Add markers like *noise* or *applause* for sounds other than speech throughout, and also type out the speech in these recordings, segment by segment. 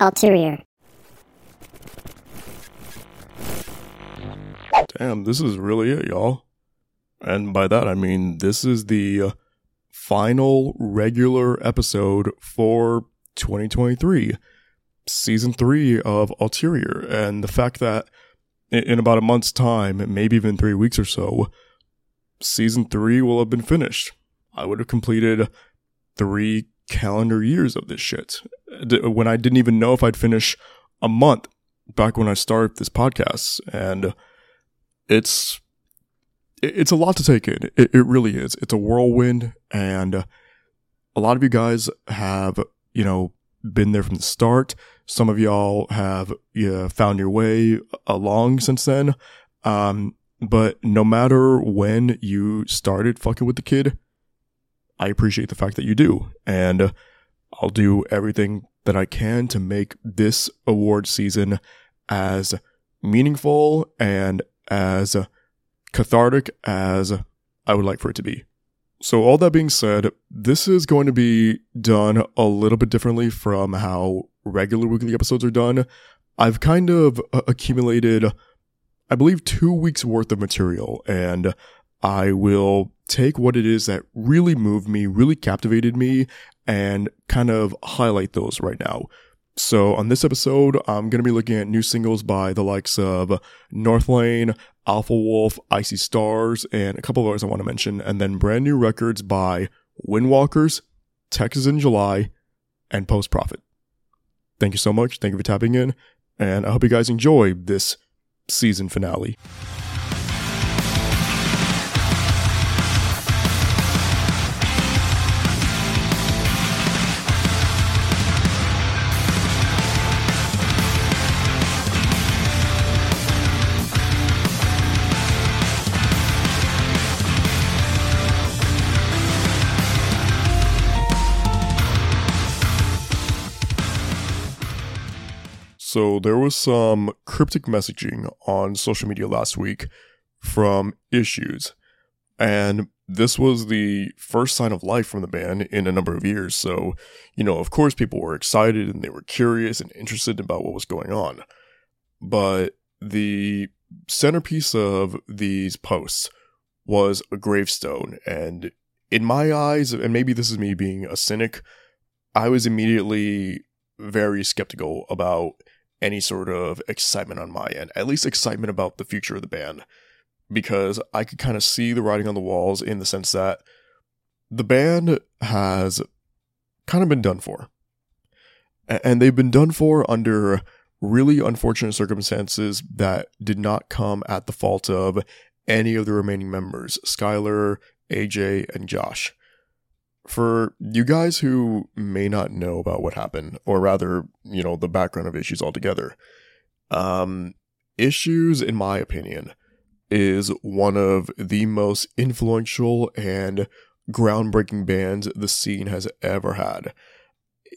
Ulterior. Damn, this is really it, y'all. And by that, I mean this is the uh, final regular episode for 2023, season three of Ulterior. And the fact that in, about a month's time, maybe even three weeks or so, season three will have been finished. I would have completed three calendar years of this shit when I didn't even know if I'd finish a month back when I started this podcast. And it's it's a lot to take in. It, it really is. It's a whirlwind, and a lot of you guys have you know been there from the start. Some of y'all have found your way along since then. Um, but no matter when you started fucking with the kid, I appreciate the fact that you do, and I'll do everything that I can to make this award season as meaningful and as cathartic as I would like for it to be. So, all that being said, this is going to be done a little bit differently from how regular weekly episodes are done. I've kind of uh, accumulated, I believe, two weeks worth of material, and I will take what it is that really moved me, really captivated me, and kind of highlight those right now. So on this episode, I'm going to be looking at new singles by the likes of Northlane, Alpha Wolf, I See Stars, and a couple of others I want to mention, and then brand new records by Windwalkers, Texas in July, and Post Profit. Thank you so much. Thank you for tapping in, and I hope you guys enjoy this season finale. So there was some cryptic messaging on social media last week from Issues. And this was the first sign of life from the band in a number of years. So, you know, of course people were excited and they were curious and interested about what was going on. But the centerpiece of these posts was a gravestone. And in my eyes, and maybe this is me being a cynic, I was immediately very skeptical about any sort of excitement on my end, at least excitement about the future of the band, because I could kind of see the writing on the walls in the sense that the band has kind of been done for. And they've been done for under really unfortunate circumstances that did not come at the fault of any of the remaining members Skylar, AJ, and Josh. For you guys who may not know about what happened, or rather, you know, the background of issues altogether, um, issues, in my opinion, is one of the most influential and groundbreaking bands the scene has ever had.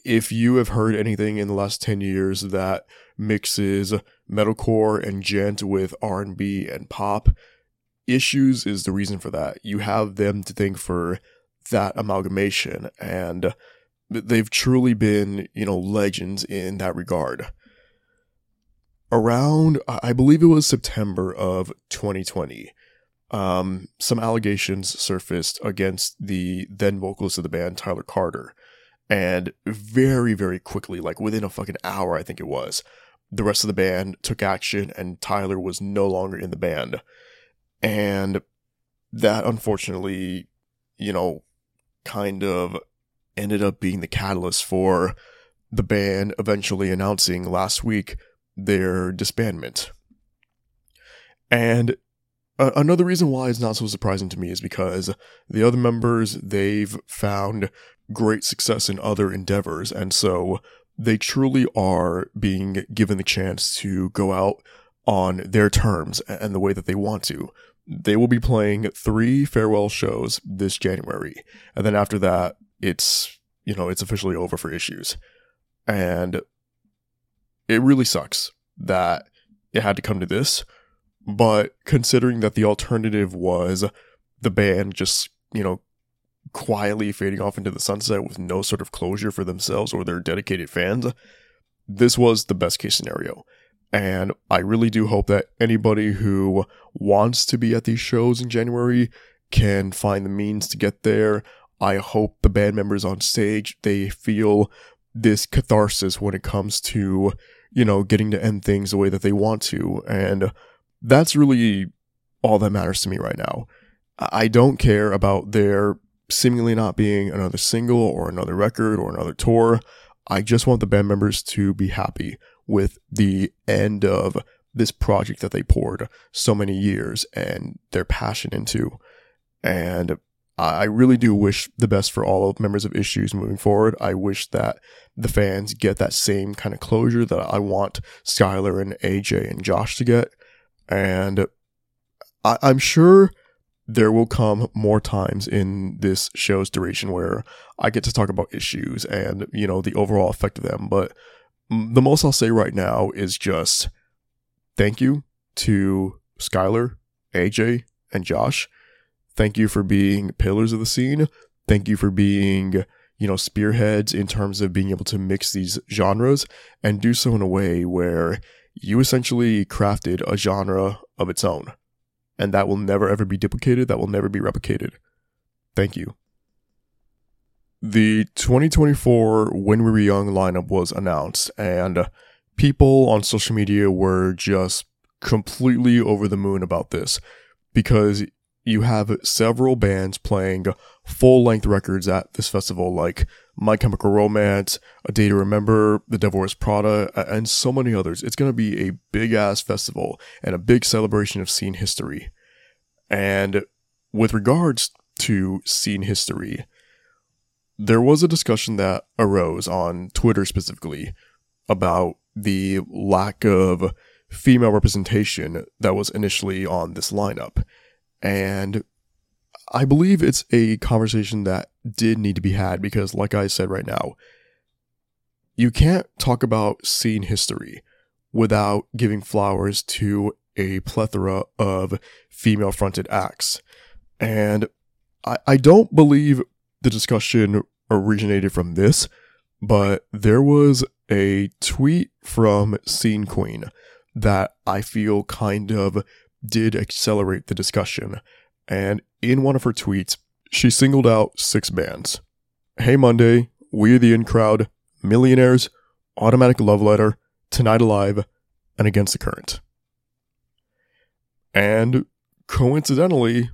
If you have heard anything in the last 10 years that mixes metalcore and djent with R&B and pop, Issues is the reason for that. You have them to thank for that amalgamation and they've truly been, you know, legends in that regard. Around I believe it was September of 2020, um, some allegations surfaced against the then vocalist of the band, Tyler Carter. And very, very quickly, like within a fucking hour, I think it was, the rest of the band took action and Tyler was no longer in the band. And that unfortunately, you know, kind of ended up being the catalyst for the band eventually announcing last week their disbandment. And another reason why it's not so surprising to me is because the other members, they've found great success in other endeavors. And so they truly are being given the chance to go out on their terms and the way that they want to. They will be playing three farewell shows this January. And then after that, it's, you know, it's officially over for issues. And it really sucks that it had to come to this. But considering that the alternative was the band just, you know, quietly fading off into the sunset with no sort of closure for themselves or their dedicated fans, this was the best case scenario. And I really do hope that anybody who wants to be at these shows in January can find the means to get there. I hope the band members on stage they feel this catharsis when it comes to, you know, getting to end things the way that they want to. And that's really all that matters to me right now. I don't care about there seemingly not being another single or another record or another tour. I just want the band members to be happy with the end of this project that they poured so many years and their passion into. And I really do wish the best for all of members of Issues moving forward. I wish that the fans get that same kind of closure that I want Skylar and AJ and Josh to get. And I- I'm sure there will come more times in this show's duration where I get to talk about issues and, you know, the overall effect of them. But the most I'll say right now is just thank you to Skylar, AJ, and Josh. Thank you for being pillars of the scene. Thank you for being, you know, spearheads in terms of being able to mix these genres and do so in a way where you essentially crafted a genre of its own and that will never ever be duplicated, that will never be replicated. Thank you. The 2024 When We Were Young lineup was announced, and uh, people on social media were just completely over the moon about this because you have several bands playing full length records at this festival, like My Chemical Romance, A Day to Remember, The Devil Wears Prada, and so many others. It's going to be a big ass festival and a big celebration of scene history. And with regards to scene history, there was a discussion that arose on Twitter specifically about the lack of female representation that was initially on this lineup. And I believe it's a conversation that did need to be had because, like I said right now, you can't talk about scene history without giving flowers to a plethora of female fronted acts. And I, I don't believe the discussion originated from this, but there was a tweet from Scene Queen that I feel kind of did accelerate the discussion. And in one of her tweets, she singled out six bands Hey Monday, We Are the In Crowd, Millionaires, Automatic Love Letter, Tonight Alive, and Against the Current. And coincidentally,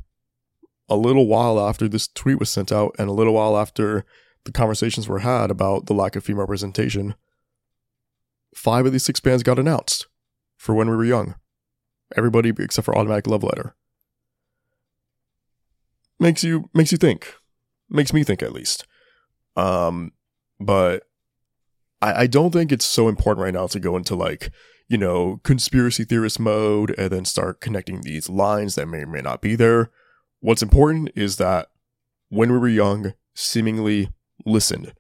a little while after this tweet was sent out and a little while after the conversations were had about the lack of female representation, five of these six bands got announced for when we were young. Everybody except for Automatic Love Letter. Makes you makes you think. Makes me think at least. Um, but I, I don't think it's so important right now to go into like, you know, conspiracy theorist mode and then start connecting these lines that may or may not be there. What's important is that when we were young, seemingly listened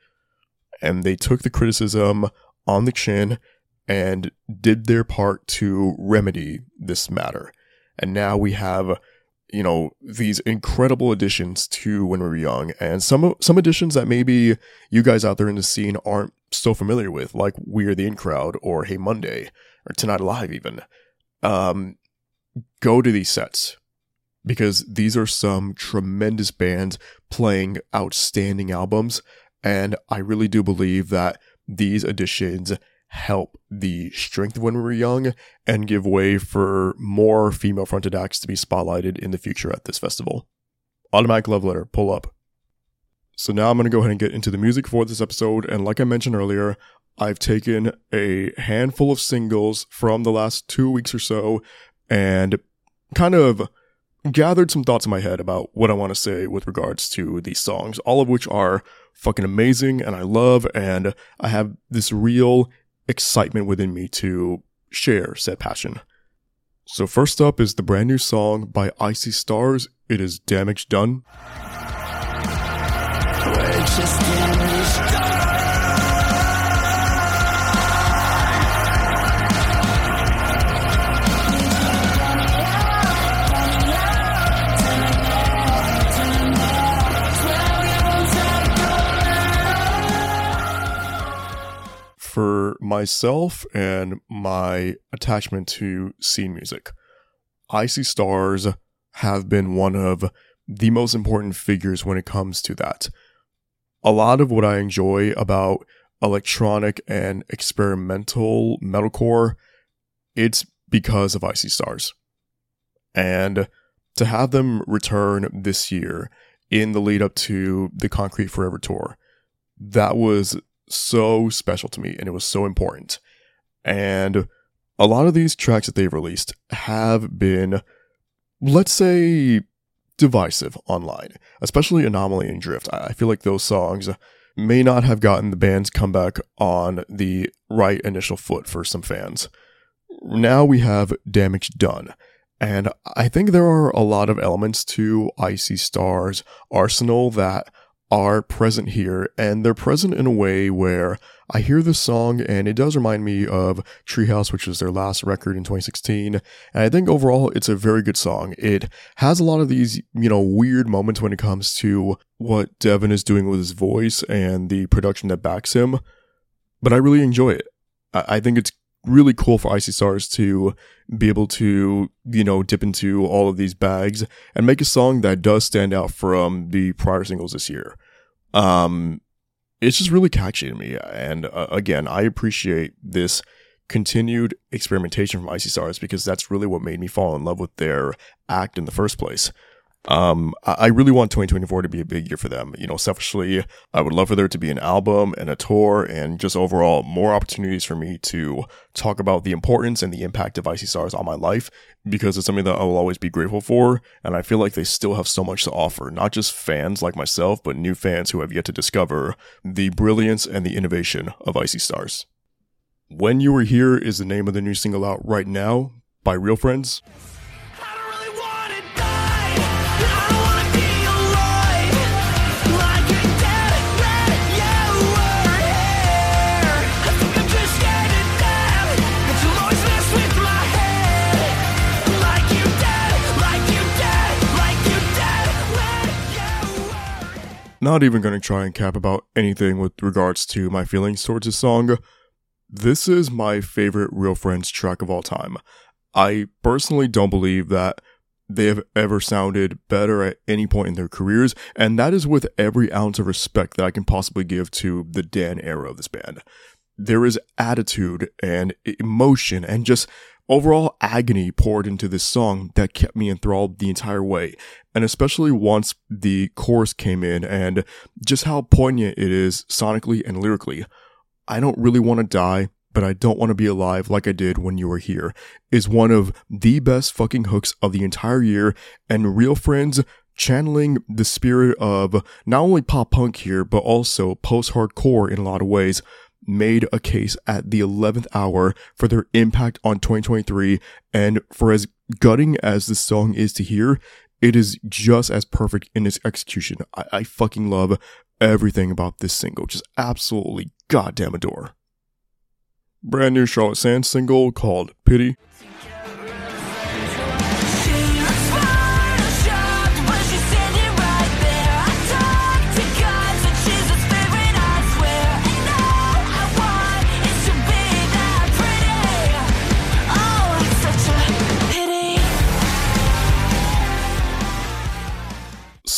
and they took the criticism on the chin and did their part to remedy this matter. And now we have, you know, these incredible additions to When We Were Young, and some some additions that maybe you guys out there in the scene aren't so familiar with, like We're the In Crowd or Hey Monday or Tonight Alive, even. Um, go to these sets because these are some tremendous bands playing outstanding albums, and I really do believe that these additions help the strength of when we were young and give way for more female fronted acts to be spotlighted in the future at this festival. Automatic Love Letter, pull up. So now I'm going to go ahead and get into the music for this episode. And like I mentioned earlier, I've taken a handful of singles from the last two weeks or so and kind of gathered some thoughts in my head about what I want to say with regards to these songs, all of which are fucking amazing and I love. And I have this real excitement within me to share said passion. So first up is the brand new song by I See Stars. It is Damage Done. Myself and my attachment to scene music. I See Stars have been one of the most important figures when it comes to that. A lot of what I enjoy about electronic and experimental metalcore, it's because of I See Stars. And to have them return this year in the lead up to the Concrete Forever tour, that was so special to me and it was so important. And a lot of these tracks that they've released have been, let's say, divisive online, especially Anomaly and Drift. I feel like those songs may not have gotten the band's comeback on the right initial foot for some fans. Now we have Damage Done. And I think there are a lot of elements to I See Stars arsenal that are present here, and they're present in a way where I hear this song and it does remind me of Treehouse, which was their last record in 2016. And I think overall it's a very good song. It has a lot of these, you know, weird moments when it comes to what Devin is doing with his voice and the production that backs him, but I really enjoy it. I think it's really cool for I See Stars to be able to, you know, dip into all of these bags and make a song that does stand out from the prior singles this year. Um, it's just really catchy to me. And uh, again, I appreciate this continued experimentation from I See Stars because that's really what made me fall in love with their act in the first place. Um, I really want 2024 to be a big year for them. You know, selfishly, I would love for there to be an album and a tour and just overall more opportunities for me to talk about the importance and the impact of I See Stars on my life because it's something that I will always be grateful for. And I feel like they still have so much to offer, not just fans like myself, but new fans who have yet to discover the brilliance and the innovation of I See Stars. When You Were Here is the name of the new single out right now by Real Friends. Not even going to try and cap about anything with regards to my feelings towards this song. This is my favorite Real Friends track of all time. I personally don't believe that they have ever sounded better at any point in their careers, and that is with every ounce of respect that I can possibly give to the Dan era of this band. There is attitude and emotion and just overall agony poured into this song that kept me enthralled the entire way. And especially once the chorus came in and just how poignant it is sonically and lyrically. I don't really want to die, but I don't want to be alive like I did when you were here is one of the best fucking hooks of the entire year and real friends channeling the spirit of not only pop punk here, but also post hardcore in a lot of ways made a case at the 11th hour for their impact on 2023. And for as gutting as this song is to hear, it is just as perfect in its execution. I, I fucking love everything about this single. Just absolutely goddamn adore. Brand new Charlotte Sands single called Pity.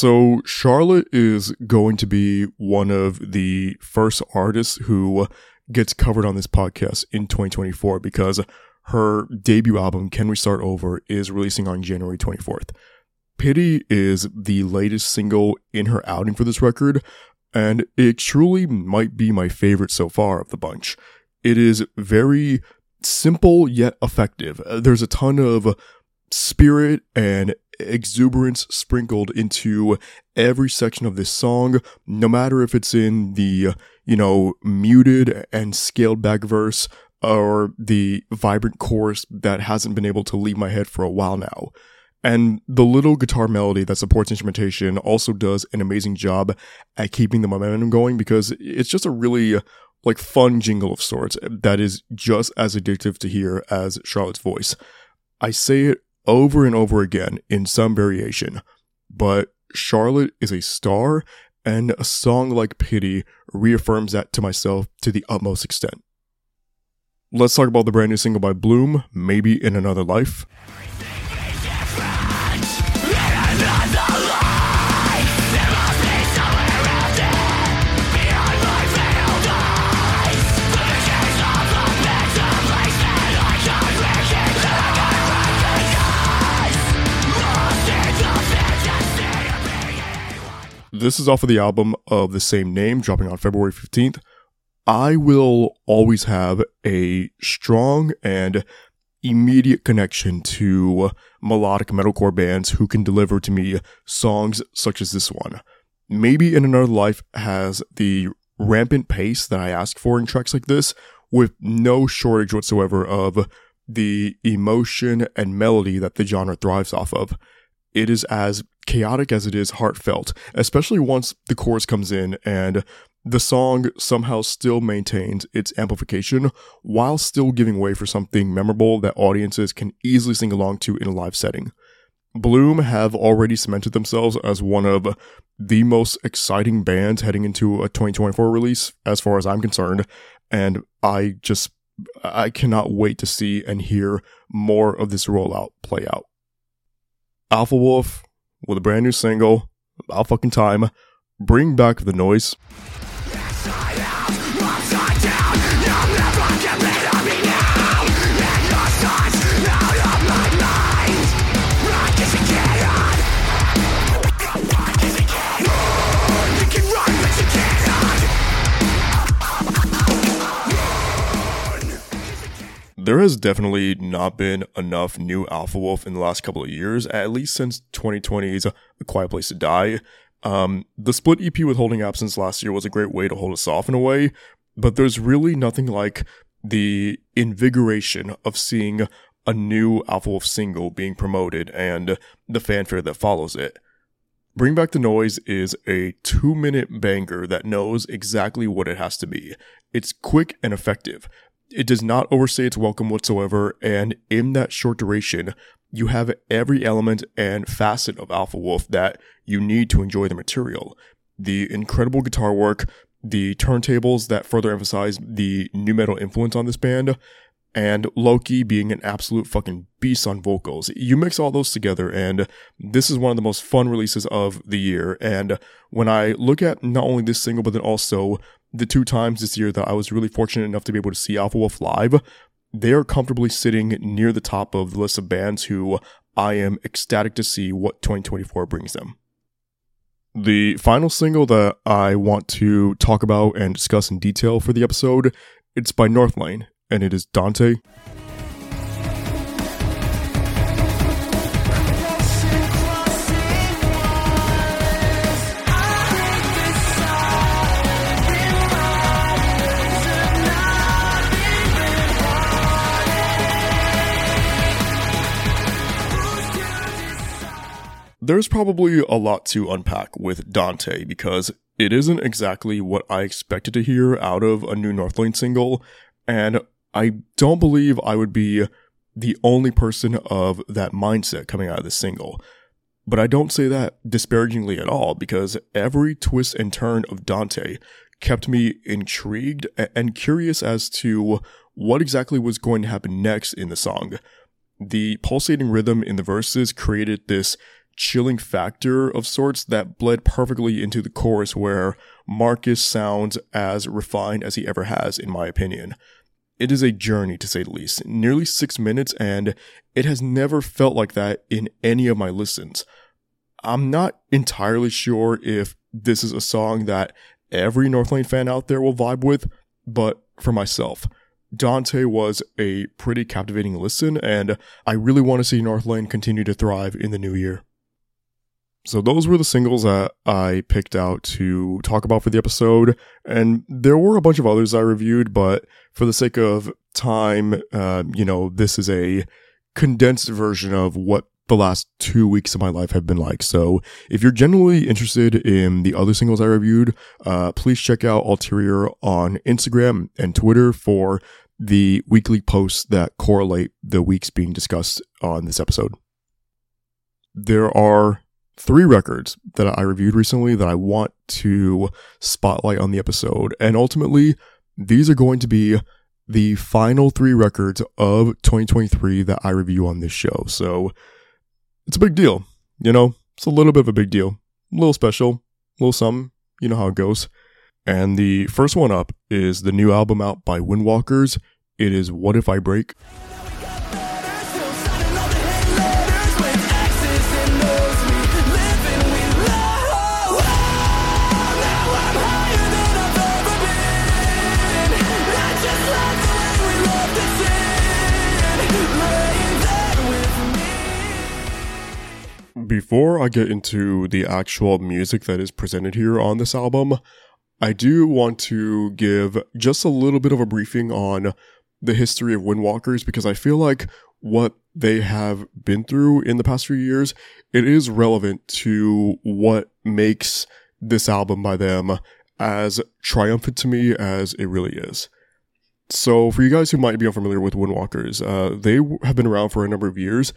So, Charlotte is going to be one of the first artists who gets covered on this podcast in 2024 because her debut album, Can We Start Over, is releasing on January 24th. Pity is the latest single in her outing for this record, and it truly might be my favorite so far of the bunch. It is very simple yet effective. There's a ton of spirit and exuberance sprinkled into every section of this song, no matter if it's in the, you know, muted and scaled back verse or the vibrant chorus that hasn't been able to leave my head for a while now. And the little guitar melody that supports instrumentation also does an amazing job at keeping the momentum going because it's just a really like fun jingle of sorts that is just as addictive to hear as Charlotte's voice. I say it over and over again in some variation. But Charlotte is a star, and a song like Pity reaffirms that to myself to the utmost extent. let's talk about the brand new single by Bloom, Maybe in Another Life. This is off of the album of the same name, dropping on February 15th. I will always have a strong and immediate connection to melodic metalcore bands who can deliver to me songs such as this one. Maybe in Another Life has the rampant pace that I ask for in tracks like this, with no shortage whatsoever of the emotion and melody that the genre thrives off of. It is as chaotic as it is heartfelt, especially once the chorus comes in and the song somehow still maintains its amplification while still giving way for something memorable that audiences can easily sing along to in a live setting. Bloom have already cemented themselves as one of the most exciting bands heading into a 2024 release, as far as I'm concerned, and I just I cannot wait to see and hear more of this rollout play out. Alpha Wolf with a brand new single, about fucking time, bring back the noise. Has definitely not been enough new Alpha Wolf in the last couple of years, at least since 2020's A Quiet Place to Die. Um, the split EP with Holding Absence last year was a great way to hold us off in a way, but there's really nothing like the invigoration of seeing a new Alpha Wolf single being promoted and the fanfare that follows it. Bring Back the Noise is a two minute banger that knows exactly what it has to be. It's quick and effective. It does not overstay its welcome whatsoever, and in that short duration, you have every element and facet of Alpha Wolf that you need to enjoy the material. The incredible guitar work, the turntables that further emphasize the nu metal influence on this band, and Loki being an absolute fucking beast on vocals. You mix all those together, and this is one of the most fun releases of the year. And when I look at not only this single, but then also the two times this year that I was really fortunate enough to be able to see Alpha Wolf live, they are comfortably sitting near the top of the list of bands who I am ecstatic to see what 2024 brings them. The final single that I want to talk about and discuss in detail for the episode, it's by Northlane, and it is Dante. There's probably a lot to unpack with Dante because it isn't exactly what I expected to hear out of a new Northlane single, and I don't believe I would be the only person of that mindset coming out of this single. But I don't say that disparagingly at all because every twist and turn of Dante kept me intrigued and curious as to what exactly was going to happen next in the song. The pulsating rhythm in the verses created this chilling factor of sorts that bled perfectly into the chorus where Marcus sounds as refined as he ever has, in my opinion. It is a journey to say the least, nearly six minutes, and it has never felt like that in any of my listens. I'm not entirely sure if this is a song that every Northlane fan out there will vibe with, but for myself, Dante was a pretty captivating listen, and I really want to see Northlane continue to thrive in the new year. So those were the singles that I picked out to talk about for the episode, and there were a bunch of others I reviewed, but for the sake of time, uh, you know, this is a condensed version of what the last two weeks of my life have been like. So if you're genuinely interested in the other singles I reviewed, uh, please check out Ulterior on Instagram and Twitter for the weekly posts that correlate the weeks being discussed on this episode. There are three records that I reviewed recently that I want to spotlight on the episode. And ultimately, these are going to be the final three records of 2023 that I review on this show. So it's a big deal. You know, it's a little bit of a big deal. A little special, a little something. You know how it goes. And the first one up is the new album out by Windwalkers. It is What If I Break. Before I get into the actual music that is presented here on this album, I do want to give just a little bit of a briefing on the history of Windwalkers because I feel like what they have been through in the past few years, it is relevant to what makes this album by them as triumphant to me as it really is. So, for you guys who might be unfamiliar with Windwalkers, uh, they have been around for a number of years.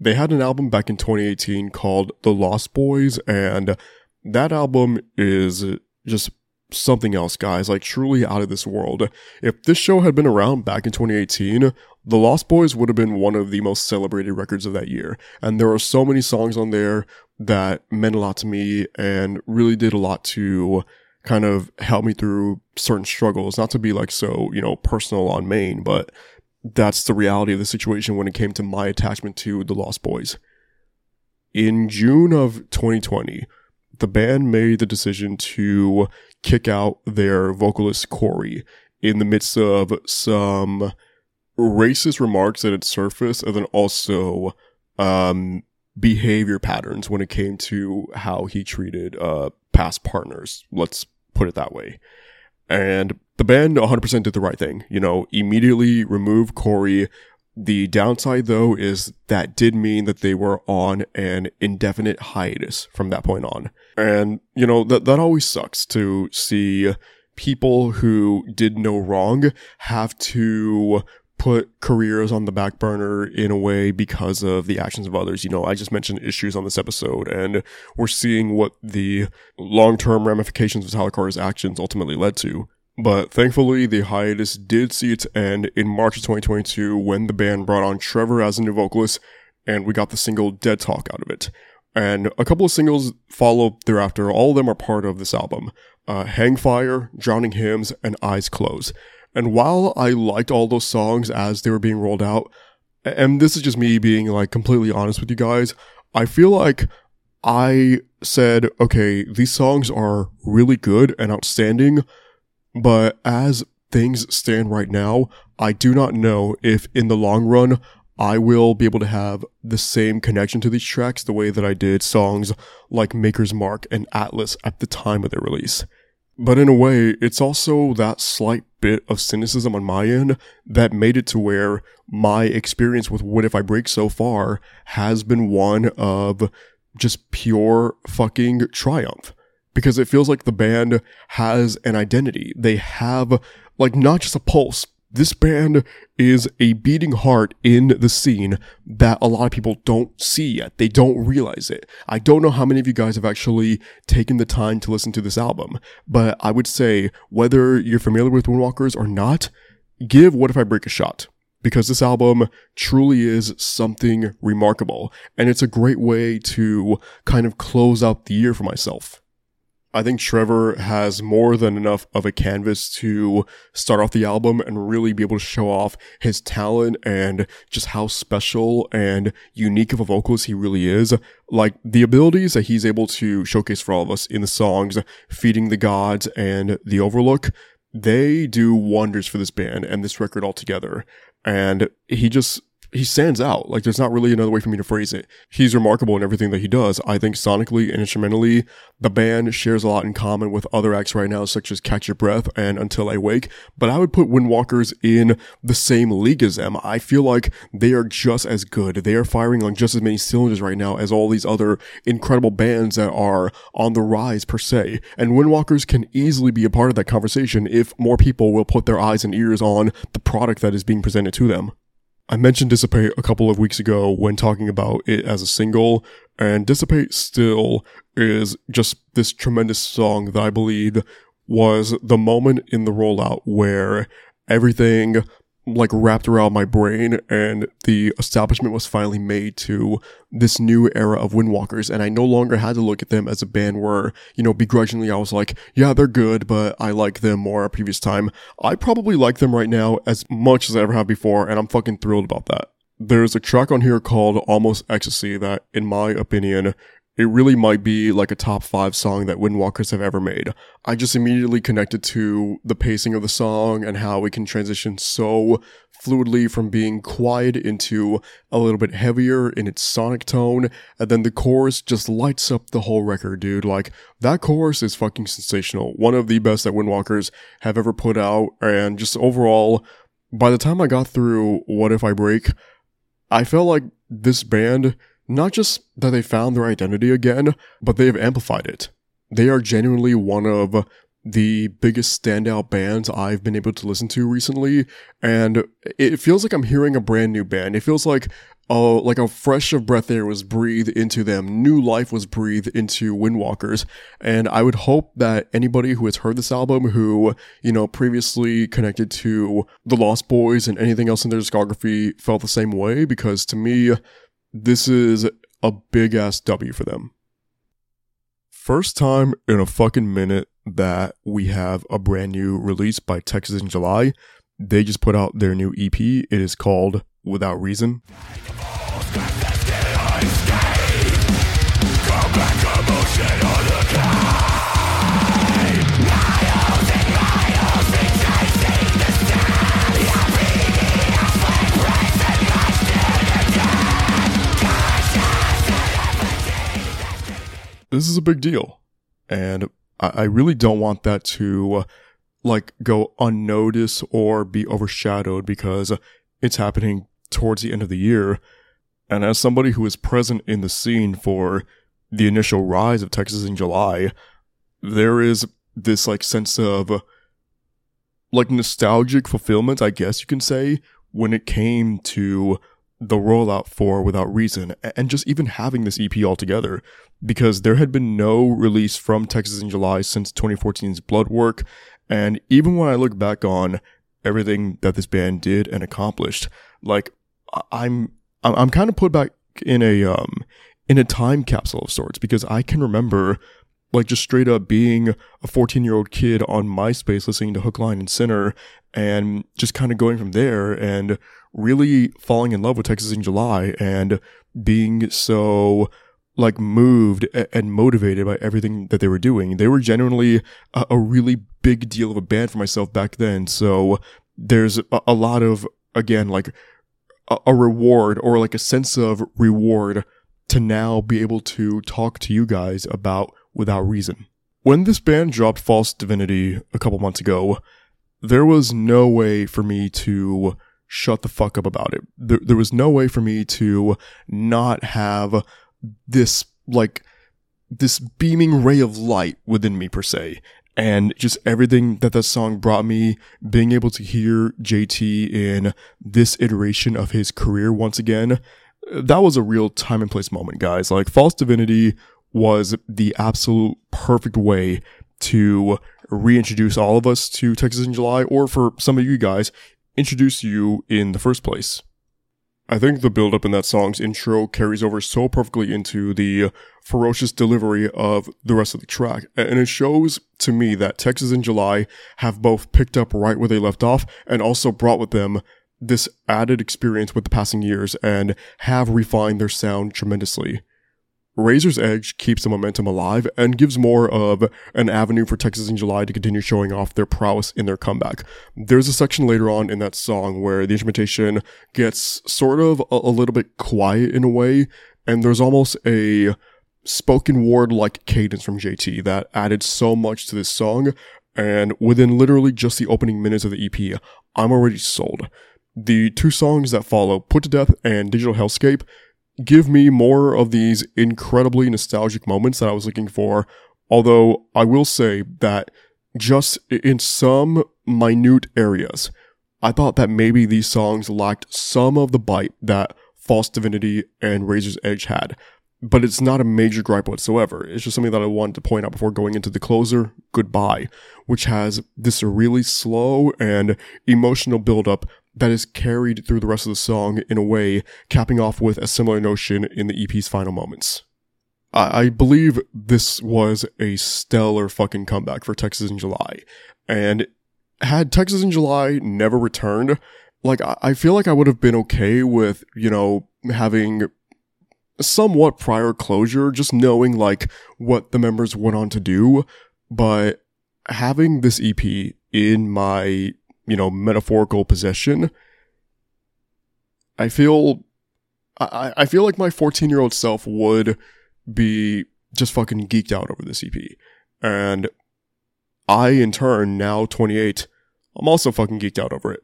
They had an album back in 2018 called The Lost Boys, and that album is just something else, guys, like truly out of this world. If this show had been around back in 2018, The Lost Boys would have been one of the most celebrated records of that year. And there are so many songs on there that meant a lot to me and really did a lot to kind of help me through certain struggles. Not to be like so, you know, personal on main, but that's the reality of the situation when it came to my attachment to The Lost Boys. In June of 2020, the band made the decision to kick out their vocalist Corey in the midst of some racist remarks that had surfaced and then also um, behavior patterns when it came to how he treated uh, past partners. Let's put it that way. And the band 100% did the right thing. You know, immediately remove Corey the downside though is that did mean that they were on an indefinite hiatus from that point on. And, you know, that, that always sucks to see people who did no wrong have to put careers on the back burner in a way because of the actions of others. You know, I just mentioned issues on this episode and we're seeing what the long-term ramifications of Carter's actions ultimately led to. But thankfully, the hiatus did see its end in March of 2022 when the band brought on Trevor as a new vocalist, and we got the single Dead Talk out of it. And a couple of singles followed thereafter. All of them are part of this album uh, Hang Fire, Drowning Hymns, and Eyes Closed. And while I liked all those songs as they were being rolled out, and this is just me being like completely honest with you guys, I feel like I said, okay, these songs are really good and outstanding but as things stand right now, I do not know if in the long run I will be able to have the same connection to these tracks the way that I did songs like Maker's Mark and Atlas at the time of their release. But in a way, it's also that slight bit of cynicism on my end that made it to where my experience with What If I Break so far has been one of just pure fucking triumph because it feels like the band has an identity. They have like not just a pulse. This band is a beating heart in the scene that a lot of people don't see yet. They don't realize it. I don't know how many of you guys have actually taken the time to listen to this album, but I would say whether you're familiar with Windwalkers or not, give What If I Break a shot because this album truly is something remarkable and it's a great way to kind of close out the year for myself. I think Trevor has more than enough of a canvas to start off the album and really be able to show off his talent and just how special and unique of a vocalist he really is. Like the abilities that he's able to showcase for all of us in the songs, Feeding the Gods and The Overlook, they do wonders for this band and this record altogether. And he just he stands out. Like there's not really another way for me to phrase it. He's remarkable in everything that he does. I think sonically and instrumentally, the band shares a lot in common with other acts right now, such as Catch Your Breath and Until I Wake. But I would put Windwalkers in the same league as them. I feel like they are just as good. They are firing on just as many cylinders right now as all these other incredible bands that are on the rise per se. And Windwalkers can easily be a part of that conversation if more people will put their eyes and ears on the product that is being presented to them. I mentioned Dissipate a couple of weeks ago when talking about it as a single, and Dissipate still is just this tremendous song that I believe was the moment in the rollout where everything like wrapped around my brain and the establishment was finally made to this new era of Windwalkers and I no longer had to look at them as a band where, you know, begrudgingly I was like, yeah, they're good, but I like them more a previous time. I probably like them right now as much as I ever have before and I'm fucking thrilled about that. There's a track on here called Almost Ecstasy that, in my opinion, it really might be like a top five song that Windwalkers have ever made. I just immediately connected to the pacing of the song and how we can transition so fluidly from being quiet into a little bit heavier in its sonic tone. And then the chorus just lights up the whole record, dude. Like, that chorus is fucking sensational. One of the best that Windwalkers have ever put out. And just overall, by the time I got through What If I Break, I felt like this band not just that they found their identity again, but they have amplified it. They are genuinely one of the biggest standout bands I've been able to listen to recently, and it feels like I'm hearing a brand new band. It feels like oh, like a fresh of breath air was breathed into them. New life was breathed into Windwalkers. And I would hope that anybody who has heard this album, who, you know, previously connected to the Lost Boys and anything else in their discography felt the same way, because to me, this is a big ass W for them. First time in a fucking minute that we have a brand new release by Texas in July. They just put out their new EP. It is called Without Reason. This is a big deal. And I, I really don't want that to uh, like go unnoticed or be overshadowed because it's happening towards the end of the year. And as somebody who was present in the scene for the initial rise of Texas in July, there is this like sense of like nostalgic fulfillment, I guess you can say, when it came to the rollout for Without Reason and just even having this EP altogether because there had been no release from Texas in July since 2014's Blood Work. And even when I look back on everything that this band did and accomplished, like I'm, I'm kind of put back in a, um, in a time capsule of sorts because I can remember like just straight up being a 14 year old kid on MySpace listening to Hook, Line, and Sinner and just kind of going from there and really falling in love with Texas in July and being so like moved and motivated by everything that they were doing. They were genuinely a, a really big deal of a band for myself back then. So there's a, a lot of, again, like a, a reward or like a sense of reward to now be able to talk to you guys about without reason. When this band dropped False Divinity a couple months ago, there was no way for me to shut the fuck up about it. There, there was no way for me to not have this, like, this beaming ray of light within me per se. And just everything that that song brought me, being able to hear JT in this iteration of his career once again, that was a real time and place moment, guys. Like, False Divinity was the absolute perfect way to reintroduce all of us to Texas in July, or for some of you guys, introduce you in the first place. I think the build up in that song's intro carries over so perfectly into the ferocious delivery of the rest of the track. And it shows to me that Texas in July have both picked up right where they left off and also brought with them this added experience with the passing years and have refined their sound tremendously. Razor's Edge keeps the momentum alive and gives more of an avenue for Texas in July to continue showing off their prowess in their comeback. There's a section later on in that song where the instrumentation gets sort of a, a little bit quiet in a way, and there's almost a spoken word like cadence from JT that added so much to this song. And within literally just the opening minutes of the EP, I'm already sold. The two songs that follow, Put to Death and Digital Hellscape, give me more of these incredibly nostalgic moments that I was looking for. Although I will say that just in some minute areas, I thought that maybe these songs lacked some of the bite that False Divinity and Razor's Edge had. But it's not a major gripe whatsoever. It's just something that I wanted to point out before going into the closer, Goodbye, which has this really slow and emotional buildup that is carried through the rest of the song in a way, capping off with a similar notion in the EP's final moments. I, I believe this was a stellar fucking comeback for Texas in July. And had Texas in July never returned, like, I, I feel like I would have been okay with, you know, having somewhat prior closure, just knowing like what the members went on to do. But having this EP in my, you know, metaphorical possession, I feel, I, I feel like my 14 year old self would be just fucking geeked out over this EP. And I, in turn, now 28, I'm also fucking geeked out over it.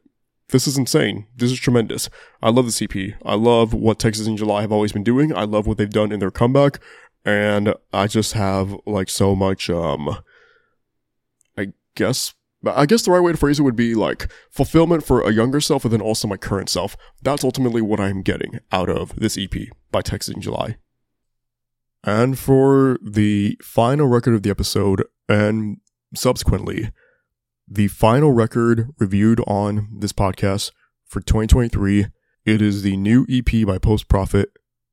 This is insane. This is tremendous. I love the CP. I love what Texas in July have always been doing. I love what they've done in their comeback. And I just have like so much, um, I guess, I guess the right way to phrase it would be like fulfillment for a younger self and then also my current self. That's ultimately what I'm getting out of this EP by Texas in July. And for the final record of the episode, and subsequently, the final record reviewed on this podcast for 2023. It is the new EP by Post Profit,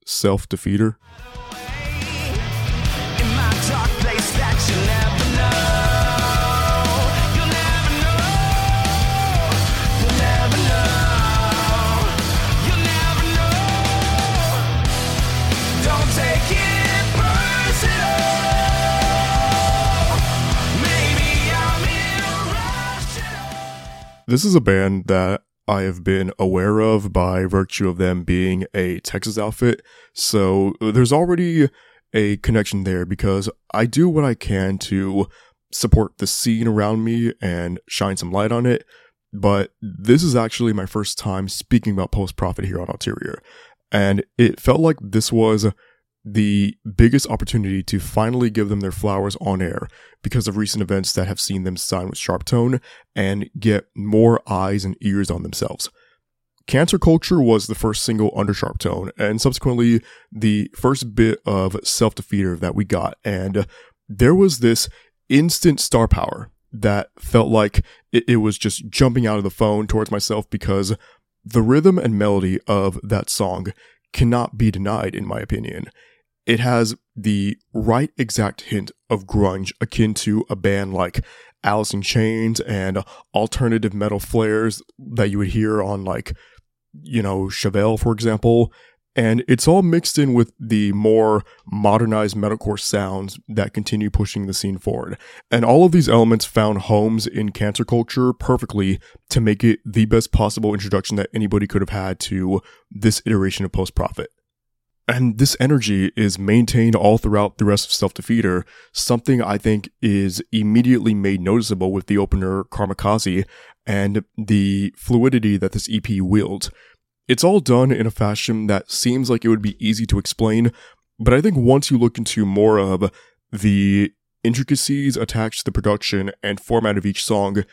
Self Defeater. This is a band that I have been aware of by virtue of them being a Texas outfit. So there's already a connection there because I do what I can to support the scene around me and shine some light on it. But this is actually my first time speaking about Post Profit here on Ulterior. And it felt like this was the biggest opportunity to finally give them their flowers on air because of recent events that have seen them sign with Sharp Tone and get more eyes and ears on themselves. Cancer Culture was the first single under Sharp Tone, and subsequently the first bit of Self Defeater that we got. And there was this instant star power that felt like it, it was just jumping out of the phone towards myself because the rhythm and melody of that song cannot be denied, in my opinion it has the right exact hint of grunge akin to a band like Alice in Chains and alternative metal flares that you would hear on like, you know, Chevelle, for example. And it's all mixed in with the more modernized metalcore sounds that continue pushing the scene forward. And all of these elements found homes in cancer culture perfectly to make it the best possible introduction that anybody could have had to this iteration of Post Profit. And this energy is maintained all throughout the rest of Self Defeater, something I think is immediately made noticeable with the opener Karmakaze and the fluidity that this EP wields. It's all done in a fashion that seems like it would be easy to explain, but I think once you look into more of the intricacies attached to the production and format of each song,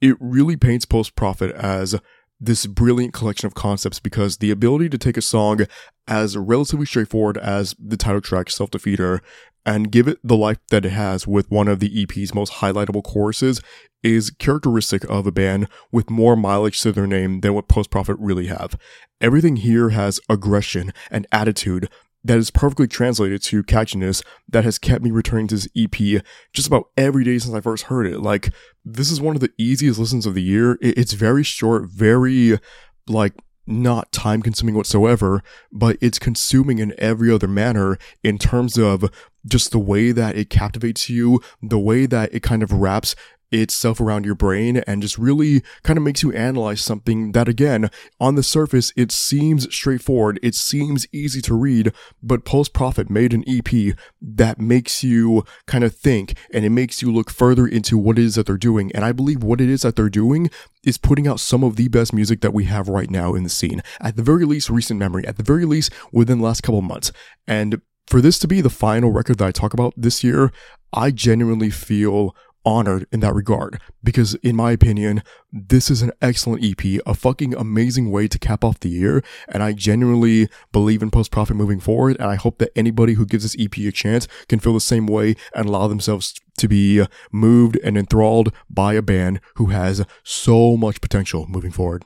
it really paints Post Profit as this brilliant collection of concepts because the ability to take a song as relatively straightforward as the title track Self Defeater and give it the life that it has with one of the EP's most highlightable choruses is characteristic of a band with more mileage to their name than what Post Profit really have. Everything here has aggression and attitude that is perfectly translated to catchiness that has kept me returning to this EP just about every day since I first heard it. Like, this is one of the easiest listens of the year. It's very short, very, like, not time consuming whatsoever, but it's consuming in every other manner in terms of just the way that it captivates you, the way that it kind of wraps itself around your brain and just really kind of makes you analyze something that again, on the surface, it seems straightforward. It seems easy to read, but Post Profit made an EP that makes you kind of think and it makes you look further into what it is that they're doing. And I believe what it is that they're doing is putting out some of the best music that we have right now in the scene. At the very least, recent memory, at the very least, within the last couple months. And for this to be the final record that I talk about this year, I genuinely feel honored in that regard because in my opinion this is an excellent ep a fucking amazing way to cap off the year and i genuinely believe in post Profit moving forward and i hope that anybody who gives this ep a chance can feel the same way and allow themselves to be moved and enthralled by a band who has so much potential moving forward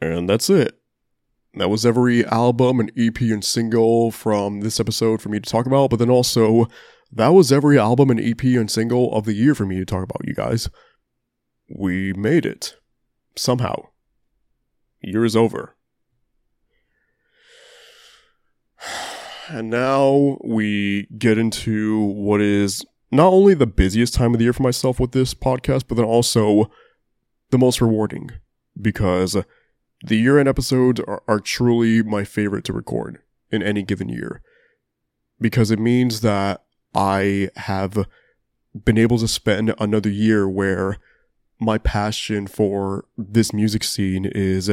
And that's it. That was every album and EP and single from this episode for me to talk about, but then also that was every album and EP and single of the year for me to talk about, you guys. We made it. Somehow. Year is over. *sighs* And now we get into what is not only the busiest time of the year for myself with this podcast, but then also the most rewarding because the year end episodes are, are truly my favorite to record in any given year because it means that I have been able to spend another year where my passion for this music scene is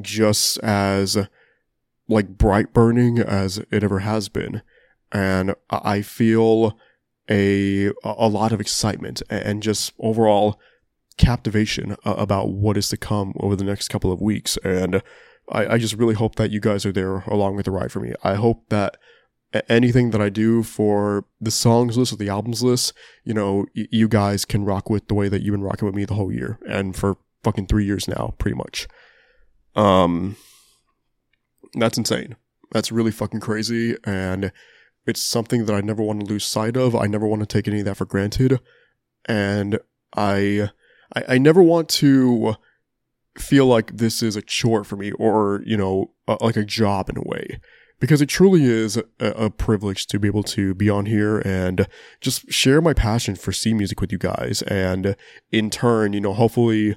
just as like bright burning as it ever has been. And I feel a, a lot of excitement and just overall captivation about what is to come over the next couple of weeks. And I, I just really hope that you guys are there along with the ride for me. I hope that anything that I do for the songs list or the albums list, you know, y- you guys can rock with the way that you've been rocking with me the whole year and for fucking three years now, pretty much. Um, that's insane. That's really fucking crazy. And it's something that I never want to lose sight of. I never want to take any of that for granted. And I, I, I never want to feel like this is a chore for me or, you know, a, like a job in a way. Because it truly is a, a privilege to be able to be on here and just share my passion for C music with you guys. And in turn, you know, hopefully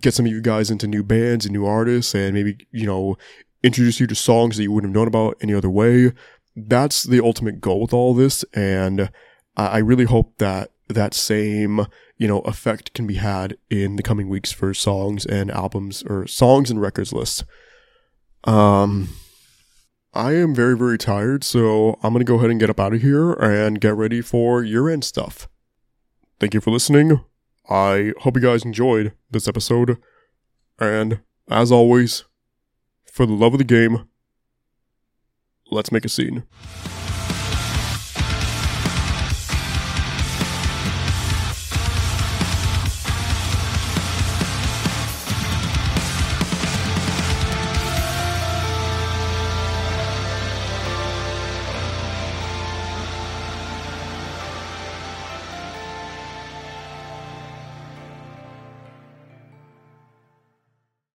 get some of you guys into new bands and new artists and maybe, you know, introduce you to songs that you wouldn't have known about any other way. That's the ultimate goal with all this. And I really hope that that same, you know, effect can be had in the coming weeks for songs and albums or songs and records lists. Um, I am very, very tired, so I'm going to go ahead and get up out of here and get ready for year end stuff. Thank you for listening. I hope you guys enjoyed this episode. And as always, for the love of the game, let's make a scene.